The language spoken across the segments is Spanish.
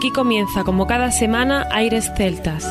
Aquí comienza, como cada semana, Aires Celtas.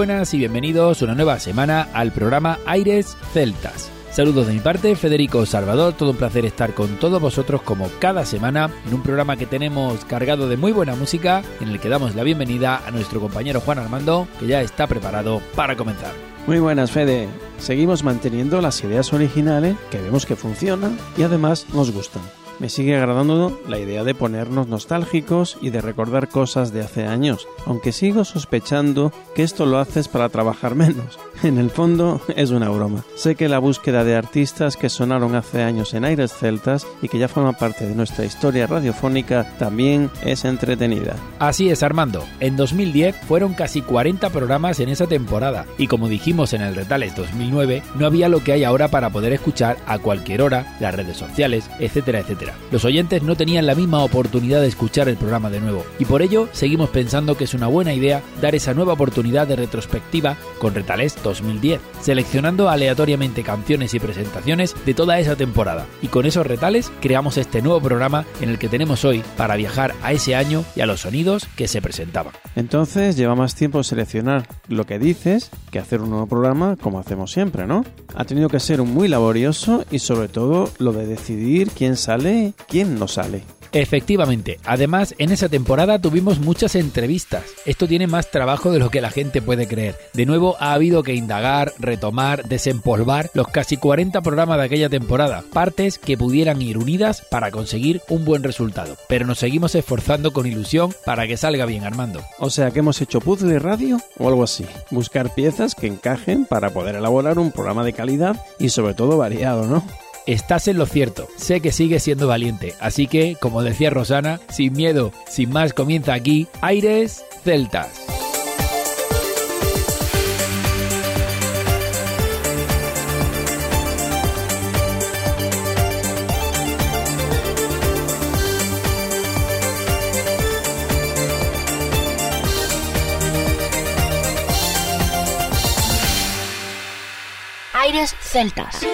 Buenas y bienvenidos una nueva semana al programa Aires Celtas. Saludos de mi parte, Federico Salvador, todo un placer estar con todos vosotros como cada semana en un programa que tenemos cargado de muy buena música en el que damos la bienvenida a nuestro compañero Juan Armando que ya está preparado para comenzar. Muy buenas, Fede. Seguimos manteniendo las ideas originales que vemos que funcionan y además nos gustan. Me sigue agradando la idea de ponernos nostálgicos y de recordar cosas de hace años, aunque sigo sospechando que esto lo haces para trabajar menos. En el fondo es una broma. Sé que la búsqueda de artistas que sonaron hace años en aires celtas y que ya forman parte de nuestra historia radiofónica también es entretenida. Así es, Armando. En 2010 fueron casi 40 programas en esa temporada y como dijimos en el Retales 2009, no había lo que hay ahora para poder escuchar a cualquier hora las redes sociales, etcétera, etcétera. Los oyentes no tenían la misma oportunidad de escuchar el programa de nuevo y por ello seguimos pensando que es una buena idea dar esa nueva oportunidad de retrospectiva con Retales 2010, seleccionando aleatoriamente canciones y presentaciones de toda esa temporada. Y con esos retales creamos este nuevo programa en el que tenemos hoy para viajar a ese año y a los sonidos que se presentaban. Entonces lleva más tiempo seleccionar lo que dices que hacer un nuevo programa como hacemos siempre, ¿no? Ha tenido que ser muy laborioso y sobre todo lo de decidir quién sale, quién no sale. Efectivamente, además en esa temporada tuvimos muchas entrevistas. Esto tiene más trabajo de lo que la gente puede creer. De nuevo ha habido que indagar, retomar, desempolvar los casi 40 programas de aquella temporada, partes que pudieran ir unidas para conseguir un buen resultado. Pero nos seguimos esforzando con ilusión para que salga bien Armando. O sea que hemos hecho puzzle radio o algo así. Buscar piezas que encajen para poder elaborar un programa de calidad y sobre todo variado, ¿no? Estás en lo cierto, sé que sigues siendo valiente, así que, como decía Rosana, sin miedo, sin más comienza aquí Aires Celtas. Aires Celtas.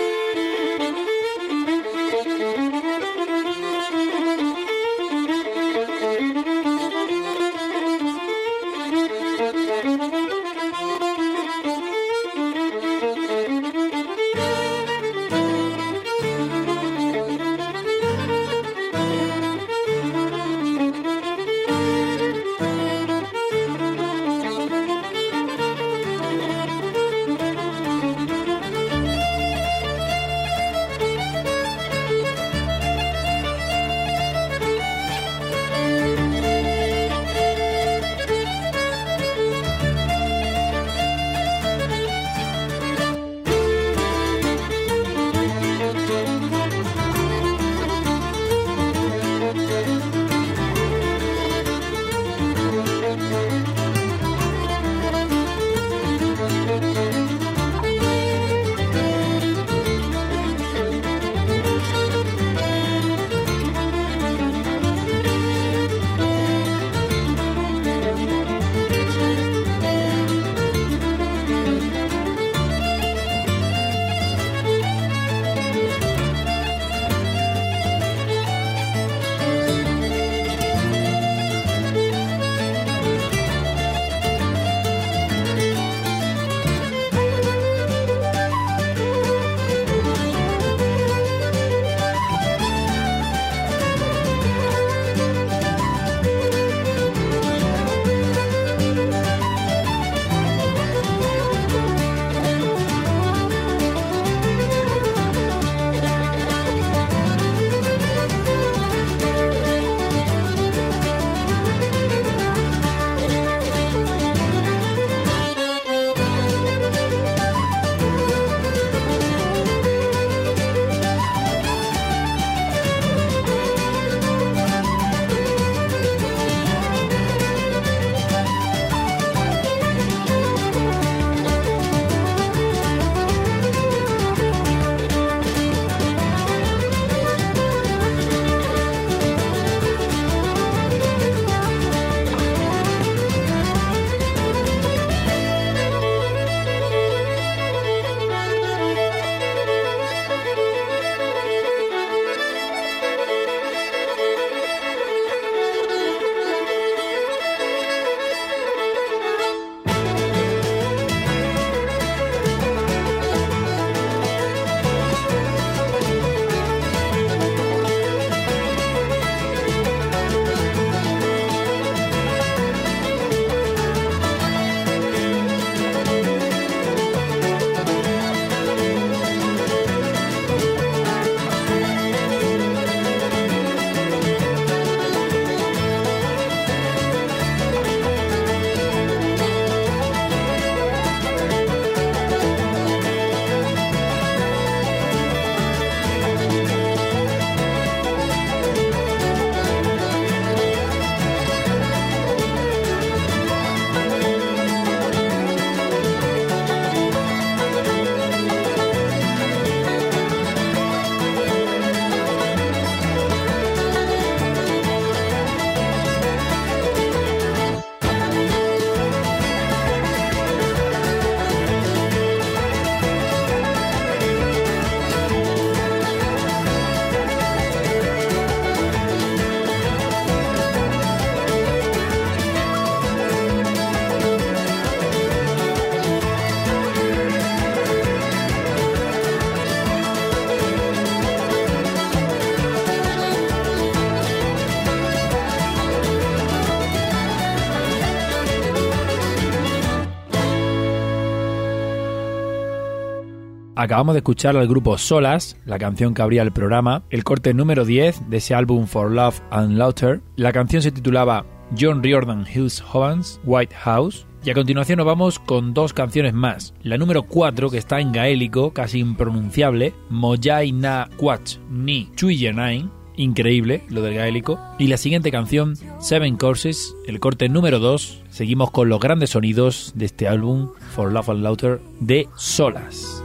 Acabamos de escuchar al grupo Solas, la canción que abría el programa, el corte número 10 de ese álbum For Love and Laughter. La canción se titulaba John Riordan Hills Hovans, White House. Y a continuación nos vamos con dos canciones más. La número 4, que está en gaélico, casi impronunciable, Mojai na Quach ni Chuyenain, increíble lo del gaélico. Y la siguiente canción, Seven Courses, el corte número 2. Seguimos con los grandes sonidos de este álbum, For Love and Laughter, de Solas.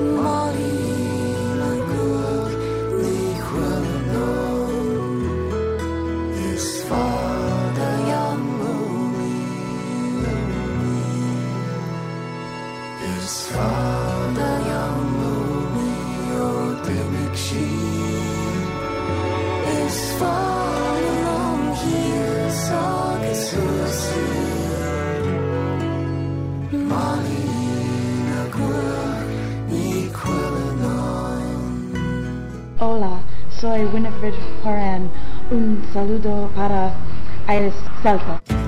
梦 saludo para Aires Celta.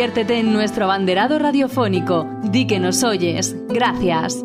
Conviértete en nuestro abanderado radiofónico. Di que nos oyes. Gracias.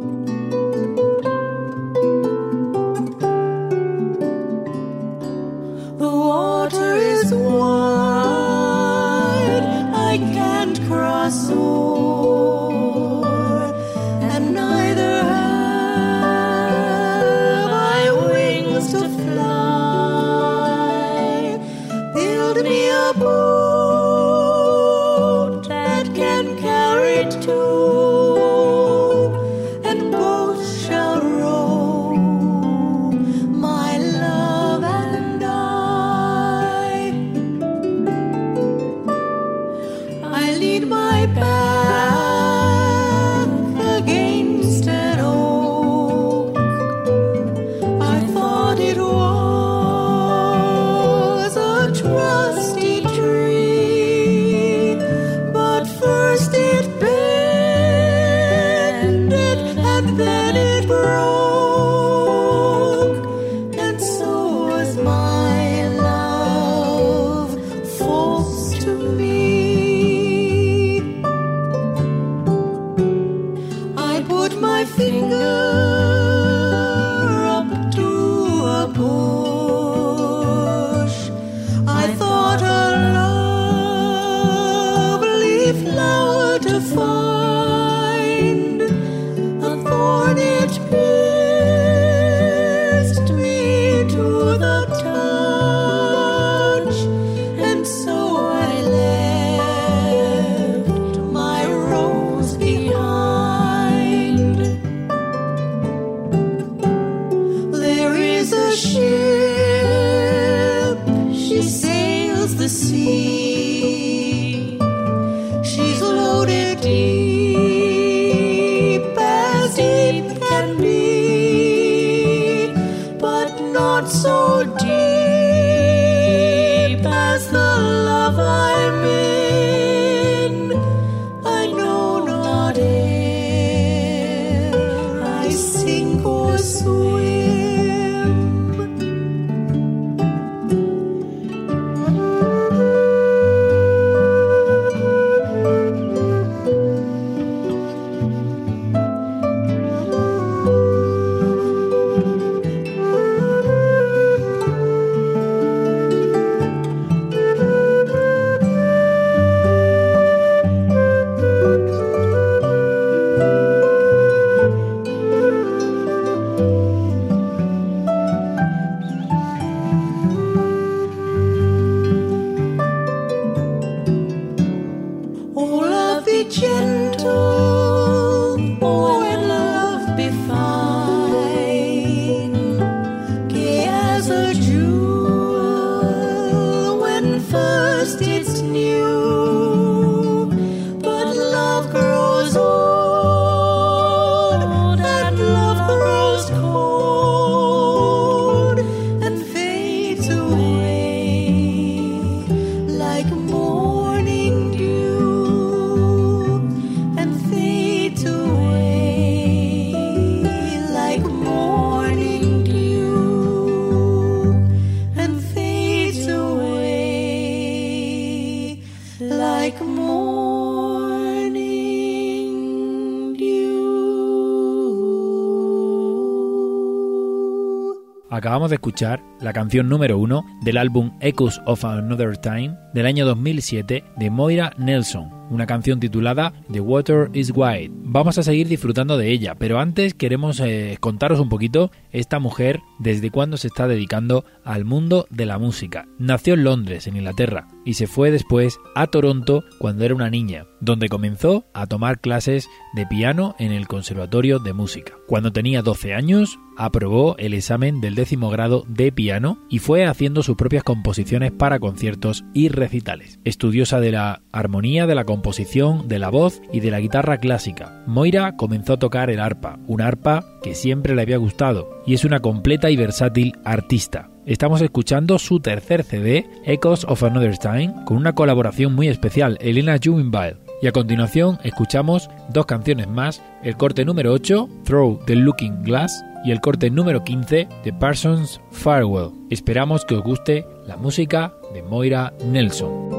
Acabamos de escuchar la canción número uno del álbum Echoes of Another Time del año 2007 de Moira Nelson, una canción titulada The Water is Wide. Vamos a seguir disfrutando de ella, pero antes queremos eh, contaros un poquito esta mujer desde cuándo se está dedicando al mundo de la música. Nació en Londres, en Inglaterra, y se fue después a Toronto cuando era una niña, donde comenzó a tomar clases de piano en el Conservatorio de Música. Cuando tenía 12 años, aprobó el examen del décimo grado de piano y fue haciendo sus propias composiciones para conciertos y recitales. Estudiosa de la armonía, de la composición, de la voz y de la guitarra clásica. Moira comenzó a tocar el arpa, un arpa que siempre le había gustado, y es una completa y versátil artista. Estamos escuchando su tercer CD, Echoes of Another Time, con una colaboración muy especial, Elena Juminville. Y a continuación escuchamos dos canciones más, el corte número 8, Throw the Looking Glass, y el corte número 15 de Parsons Farewell. Esperamos que os guste la música de Moira Nelson.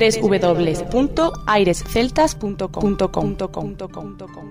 www.airesceltas.com.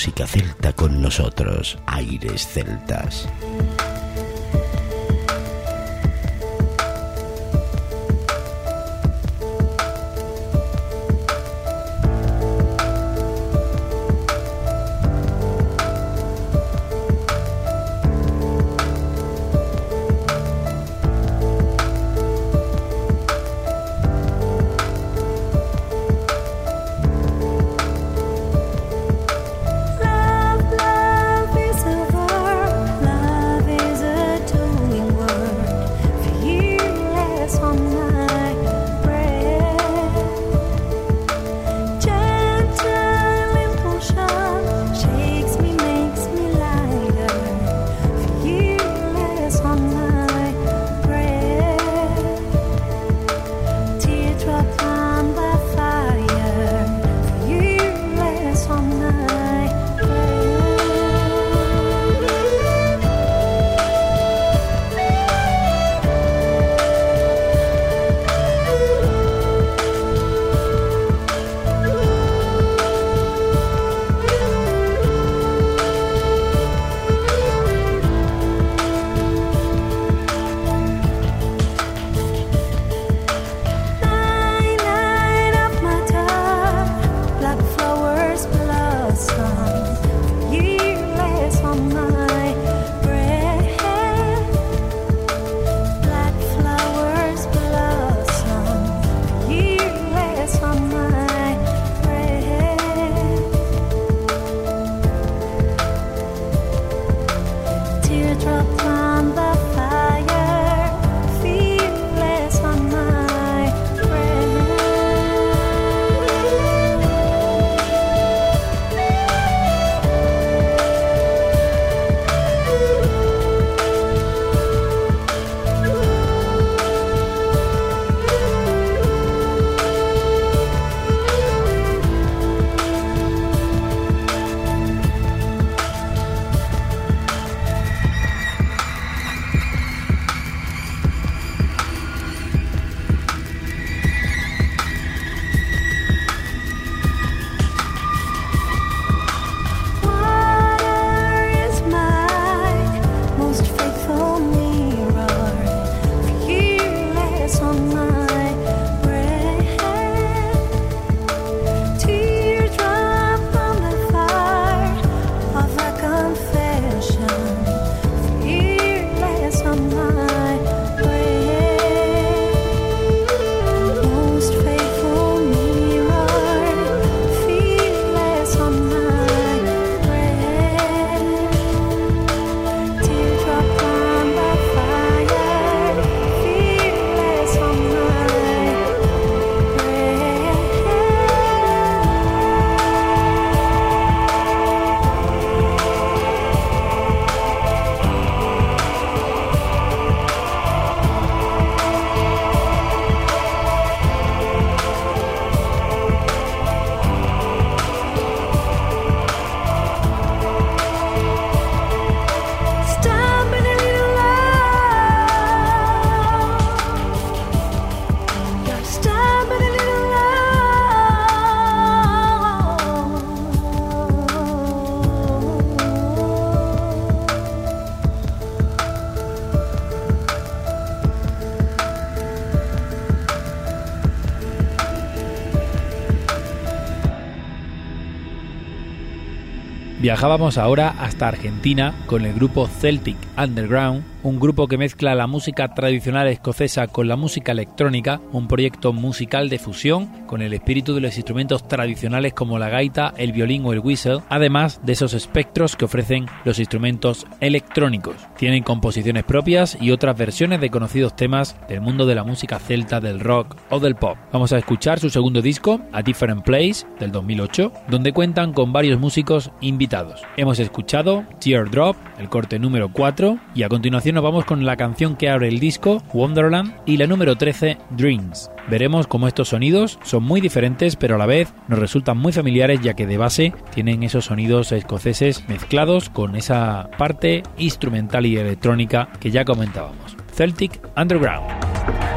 música celta con nosotros, Aires Celtas. Viajábamos ahora hasta Argentina con el grupo Celtic Underground un grupo que mezcla la música tradicional escocesa con la música electrónica, un proyecto musical de fusión con el espíritu de los instrumentos tradicionales como la gaita, el violín o el whistle, además de esos espectros que ofrecen los instrumentos electrónicos. Tienen composiciones propias y otras versiones de conocidos temas del mundo de la música celta, del rock o del pop. Vamos a escuchar su segundo disco, A Different Place, del 2008, donde cuentan con varios músicos invitados. Hemos escuchado Teardrop, el corte número 4, y a continuación nos vamos con la canción que abre el disco, Wonderland, y la número 13, Dreams. Veremos cómo estos sonidos son muy diferentes, pero a la vez nos resultan muy familiares ya que de base tienen esos sonidos escoceses mezclados con esa parte instrumental y electrónica que ya comentábamos. Celtic Underground.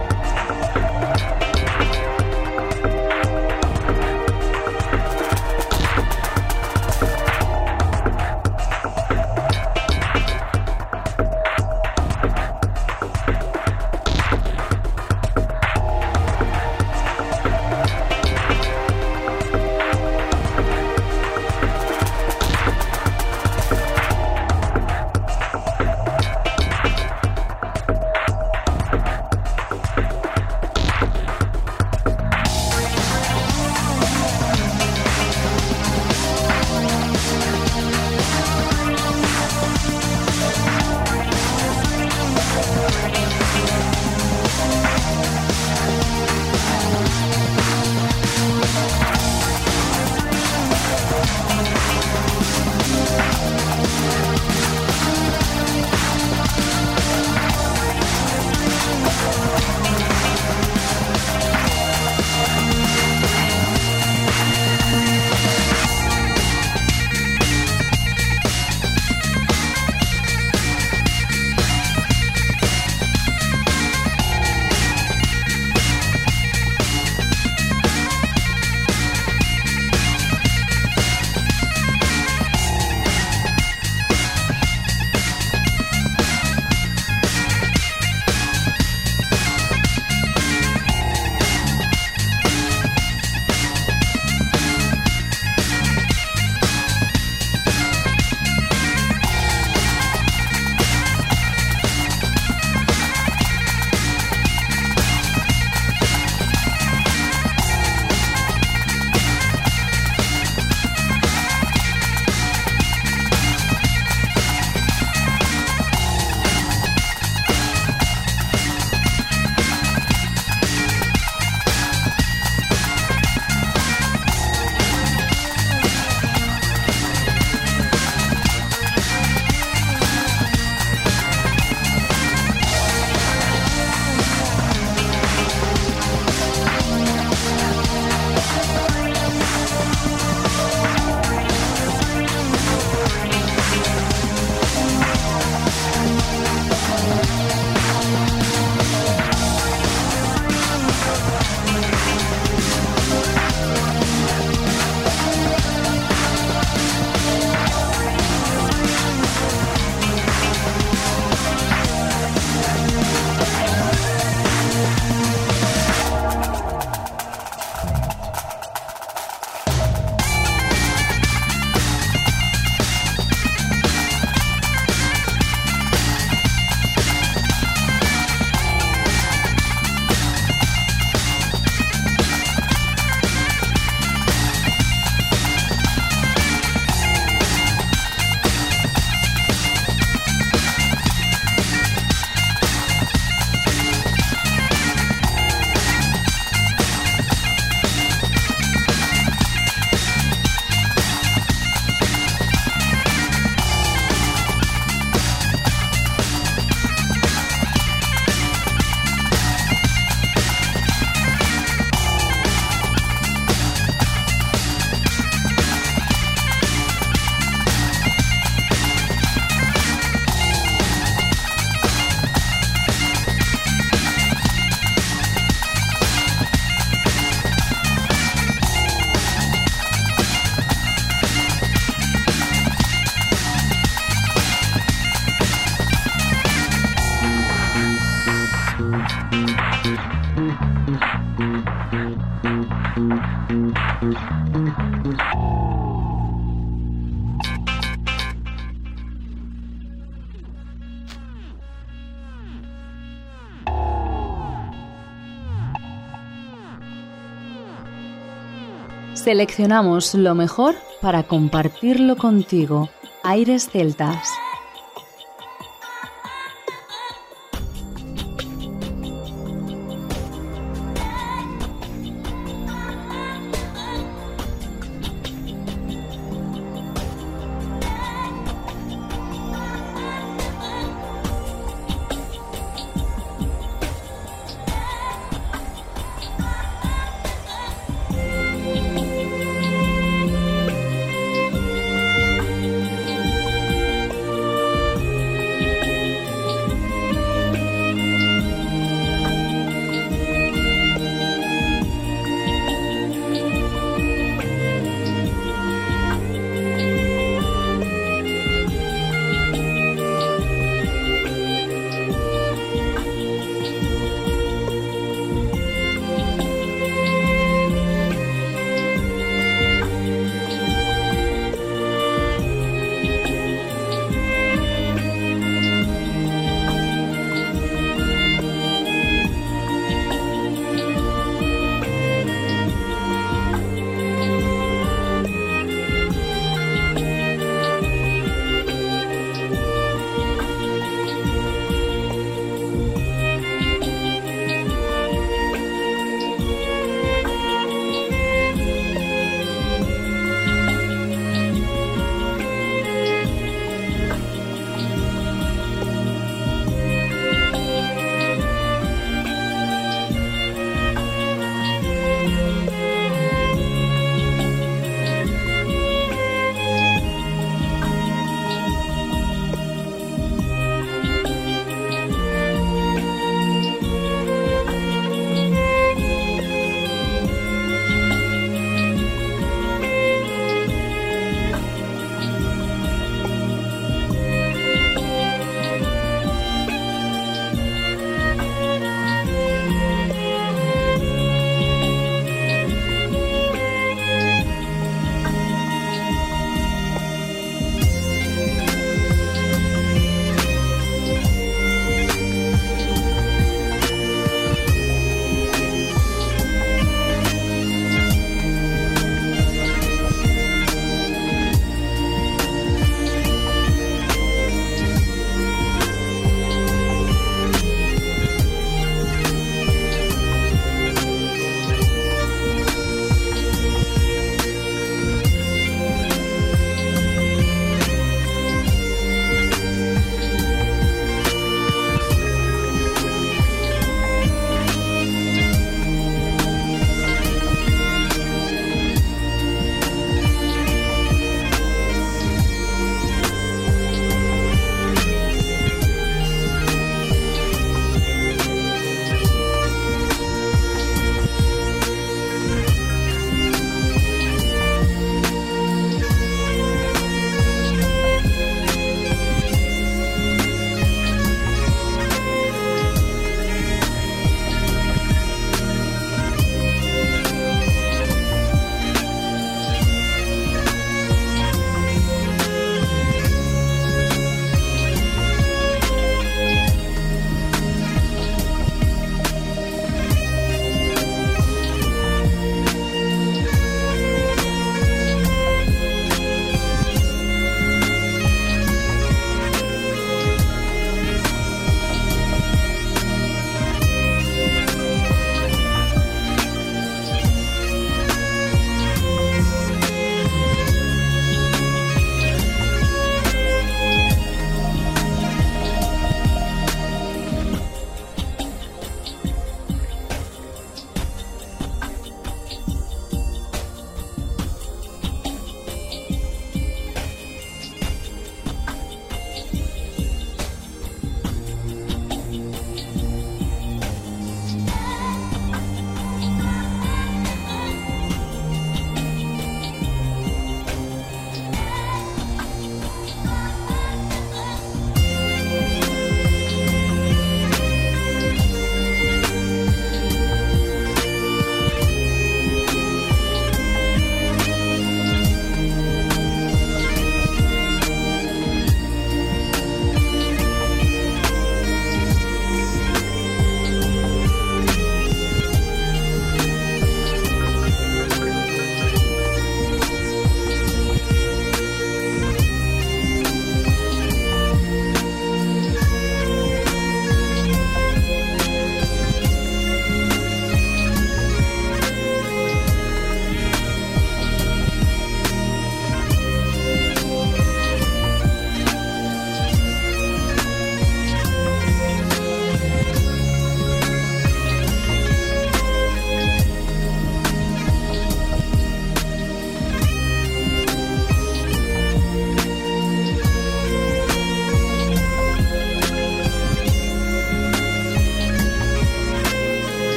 Seleccionamos lo mejor para compartirlo contigo. Aires Celtas.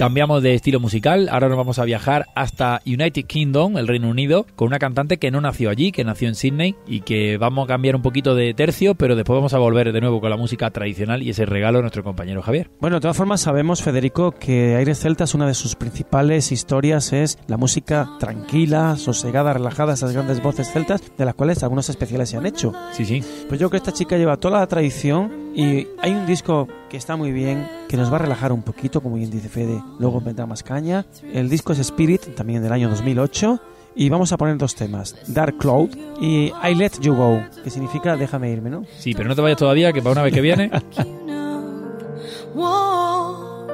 Cambiamos de estilo musical, ahora nos vamos a viajar hasta United Kingdom, el Reino Unido, con una cantante que no nació allí, que nació en Sydney y que vamos a cambiar un poquito de tercio, pero después vamos a volver de nuevo con la música tradicional y ese regalo a nuestro compañero Javier. Bueno, de todas formas sabemos, Federico, que Aires Celtas, una de sus principales historias es la música tranquila, sosegada, relajada, esas grandes voces celtas, de las cuales algunos especiales se han hecho. Sí, sí. Pues yo creo que esta chica lleva toda la tradición y hay un disco que está muy bien, que nos va a relajar un poquito, como bien dice Fede, luego vendrá más caña. El disco es Spirit, también del año 2008. Y vamos a poner dos temas, Dark Cloud y I Let You Go, que significa déjame irme, ¿no? Sí, pero no te vayas todavía, que para una vez que viene... Walk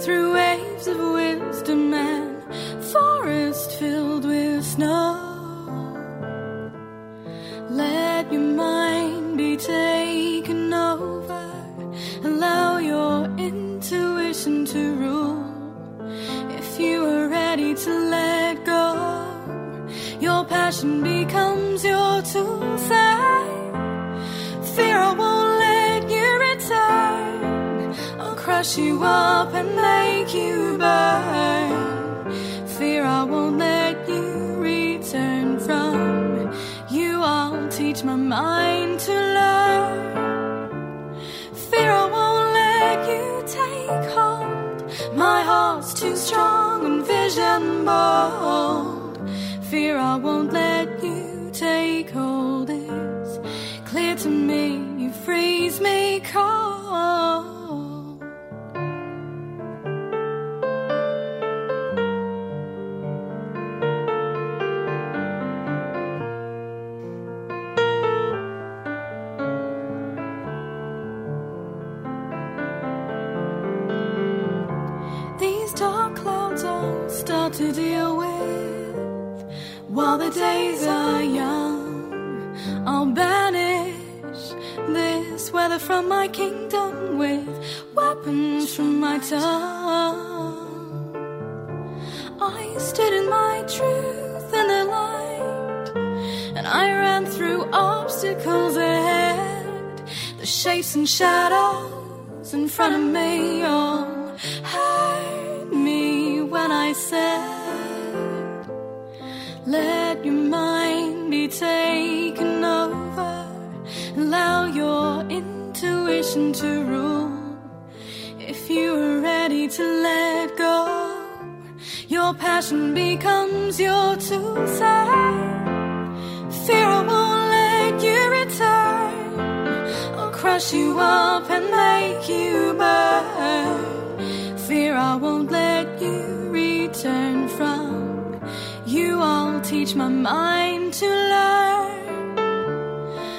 through waves of wisdom and forest filled with snow. Let your mind be taken. Allow your intuition to rule. If you are ready to let go, your passion becomes your tool. Say, fear I won't let you return. I'll crush you up and make you burn. Fear I won't let you return from you. I'll teach my mind to learn. My heart's too strong and vision bold. Fear I won't let you take hold. It's clear to me you freeze me cold. Days are young. I'll banish this weather from my kingdom with weapons from my tongue. I stood in my truth in the light, and I ran through obstacles ahead. The shapes and shadows in front of me all heard me when I said, Let your mind be taken over. Allow your intuition to rule. If you're ready to let go, your passion becomes your tool. Fear won't let you return. I'll crush you up and make you burn. Fear I won't let you return from you. I'll teach my mind to learn.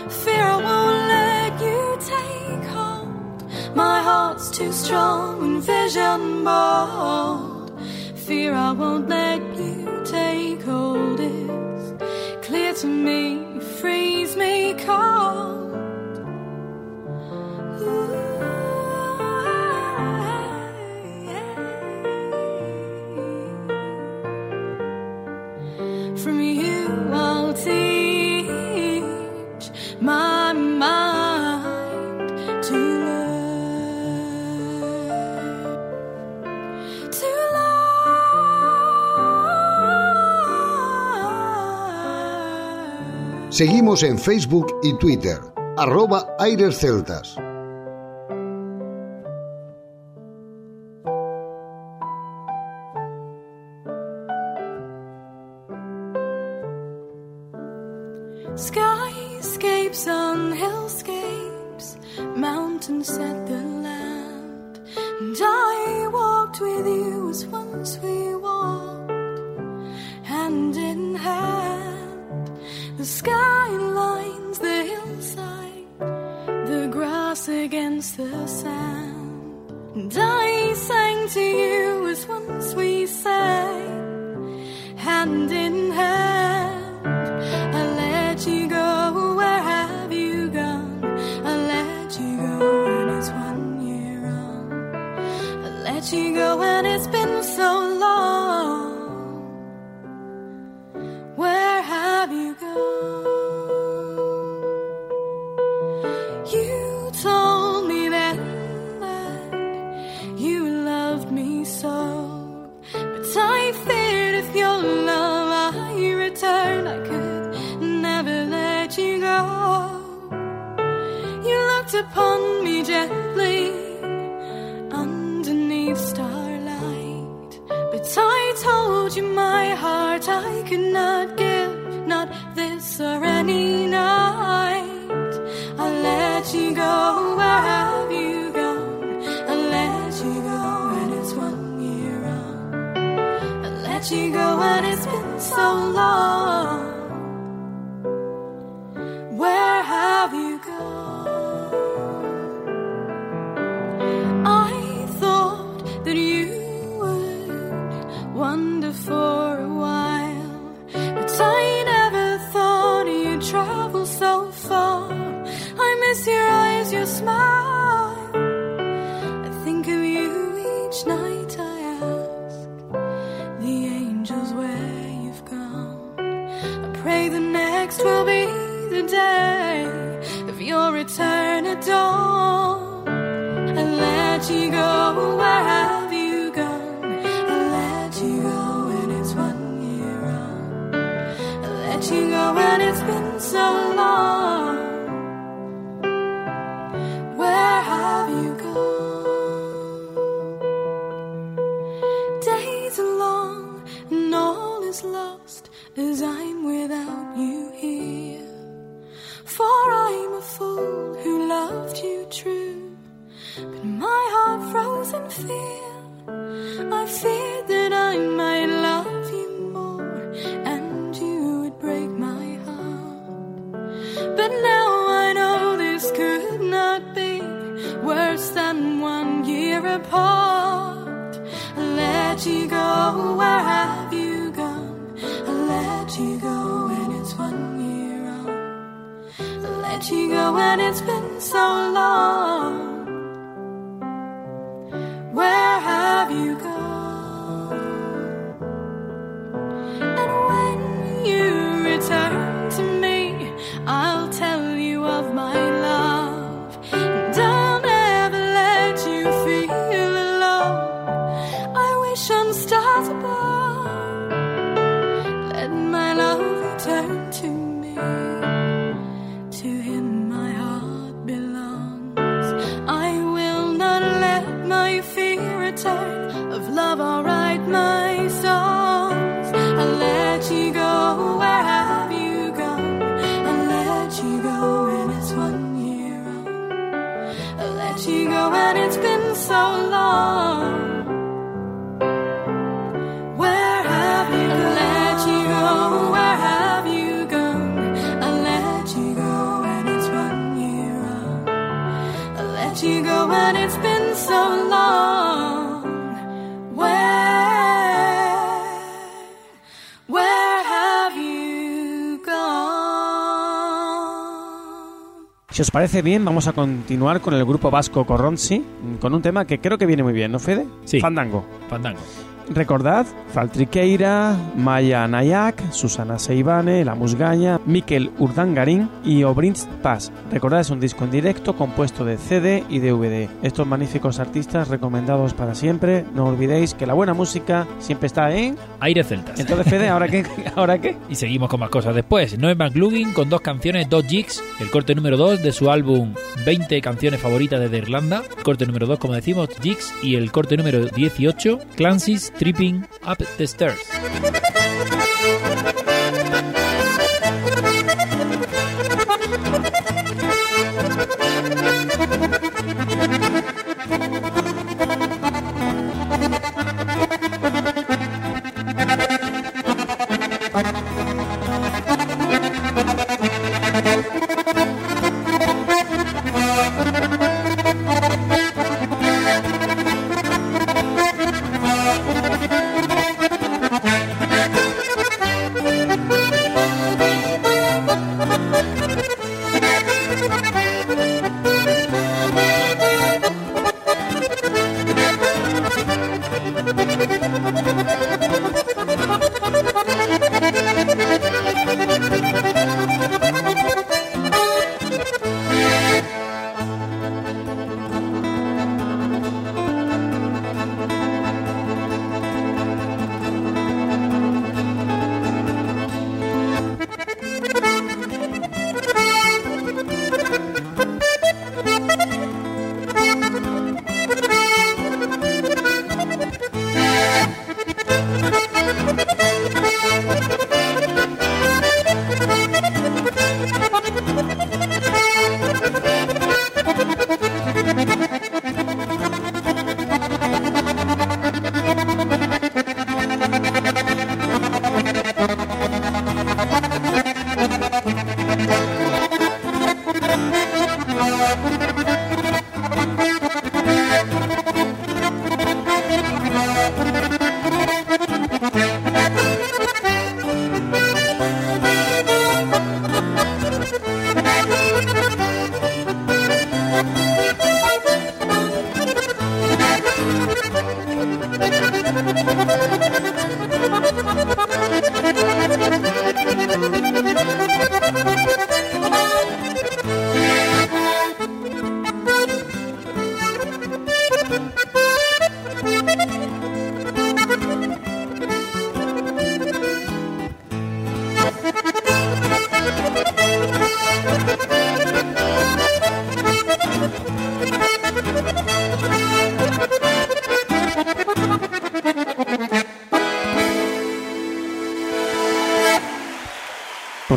Fear I won't let you take hold. My heart's too strong and vision bold. Fear I won't let you take hold. It's clear to me, freeze me cold. Seguimos en Facebook y Twitter, arroba Aires Celtas. Skyscapes on hillscapes, mountains set the land. And I walked with you as once we The skylines, the hillside, the grass against the sand. And I sang to you as once we sang, hand in hand. Si os parece bien, vamos a continuar con el grupo vasco Corronzi, con un tema que creo que viene muy bien, ¿no, Fede? Sí. Fandango. Fandango. Recordad, Faltriqueira, Maya Nayak, Susana Seibane, La Musgaña, Miquel Urdangarín y Obrinz Paz. Recordad, es un disco en directo compuesto de CD y DVD. Estos magníficos artistas recomendados para siempre. No olvidéis que la buena música siempre está en... Aire Celtas. Entonces, Fede, ¿ahora qué? ¿Ahora qué? Y seguimos con más cosas después. Noé McLugin con dos canciones, dos jigs. el corte número 2 de su álbum 20 canciones favoritas desde Irlanda, corte número 2, como decimos, gigs, y el corte número 18, Clancy's tripping up the stairs.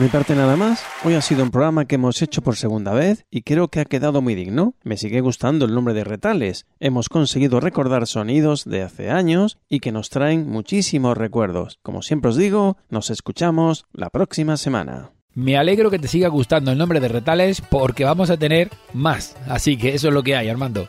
Mi parte nada más, hoy ha sido un programa que hemos hecho por segunda vez y creo que ha quedado muy digno. Me sigue gustando el nombre de Retales. Hemos conseguido recordar sonidos de hace años y que nos traen muchísimos recuerdos. Como siempre os digo, nos escuchamos la próxima semana. Me alegro que te siga gustando el nombre de Retales porque vamos a tener más. Así que eso es lo que hay, Armando.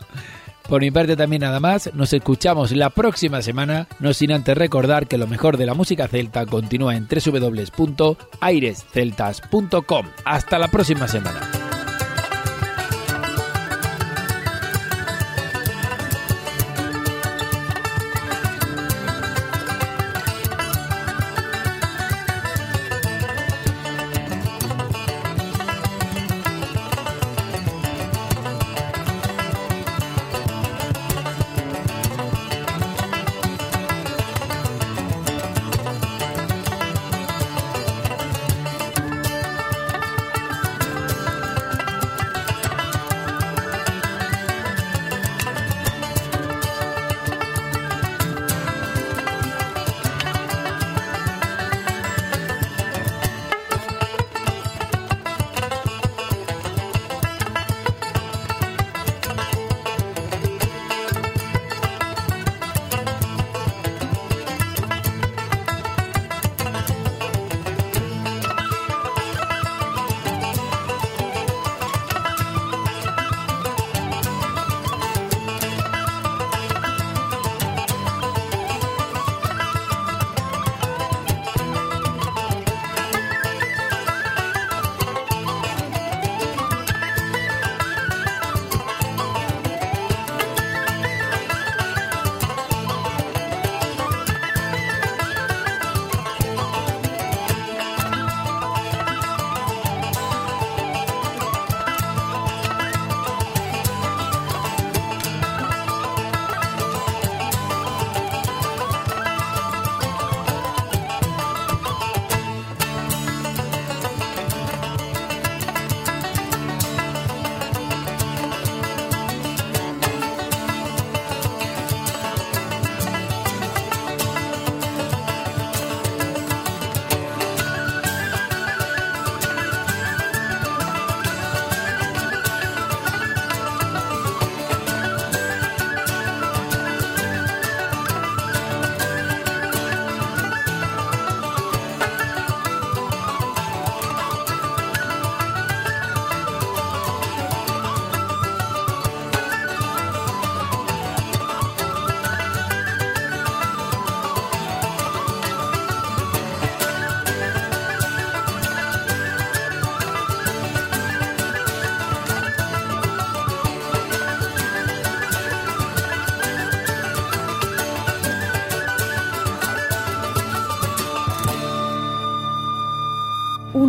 Por mi parte también nada más, nos escuchamos la próxima semana, no sin antes recordar que lo mejor de la música celta continúa en www.airesceltas.com. Hasta la próxima semana.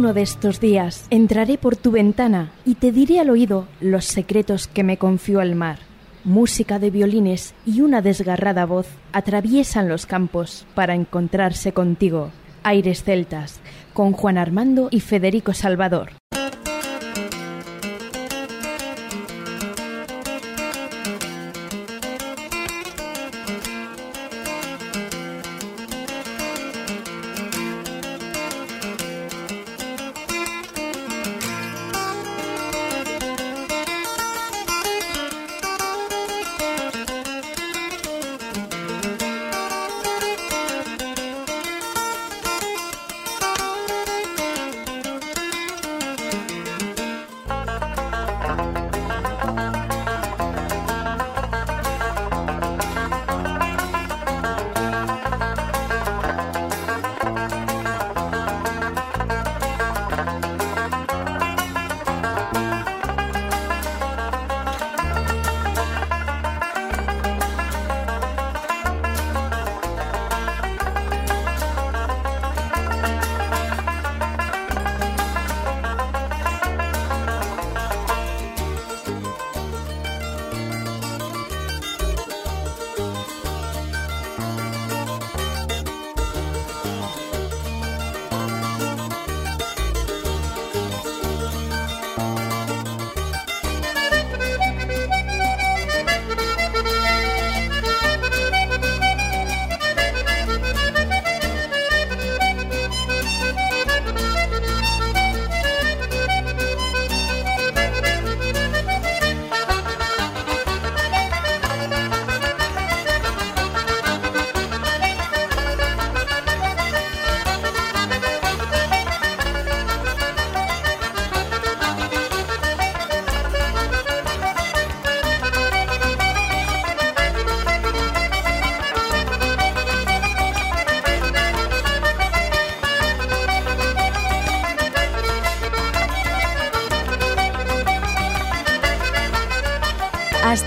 Uno de estos días entraré por tu ventana y te diré al oído los secretos que me confió el mar. Música de violines y una desgarrada voz atraviesan los campos para encontrarse contigo. Aires celtas, con Juan Armando y Federico Salvador.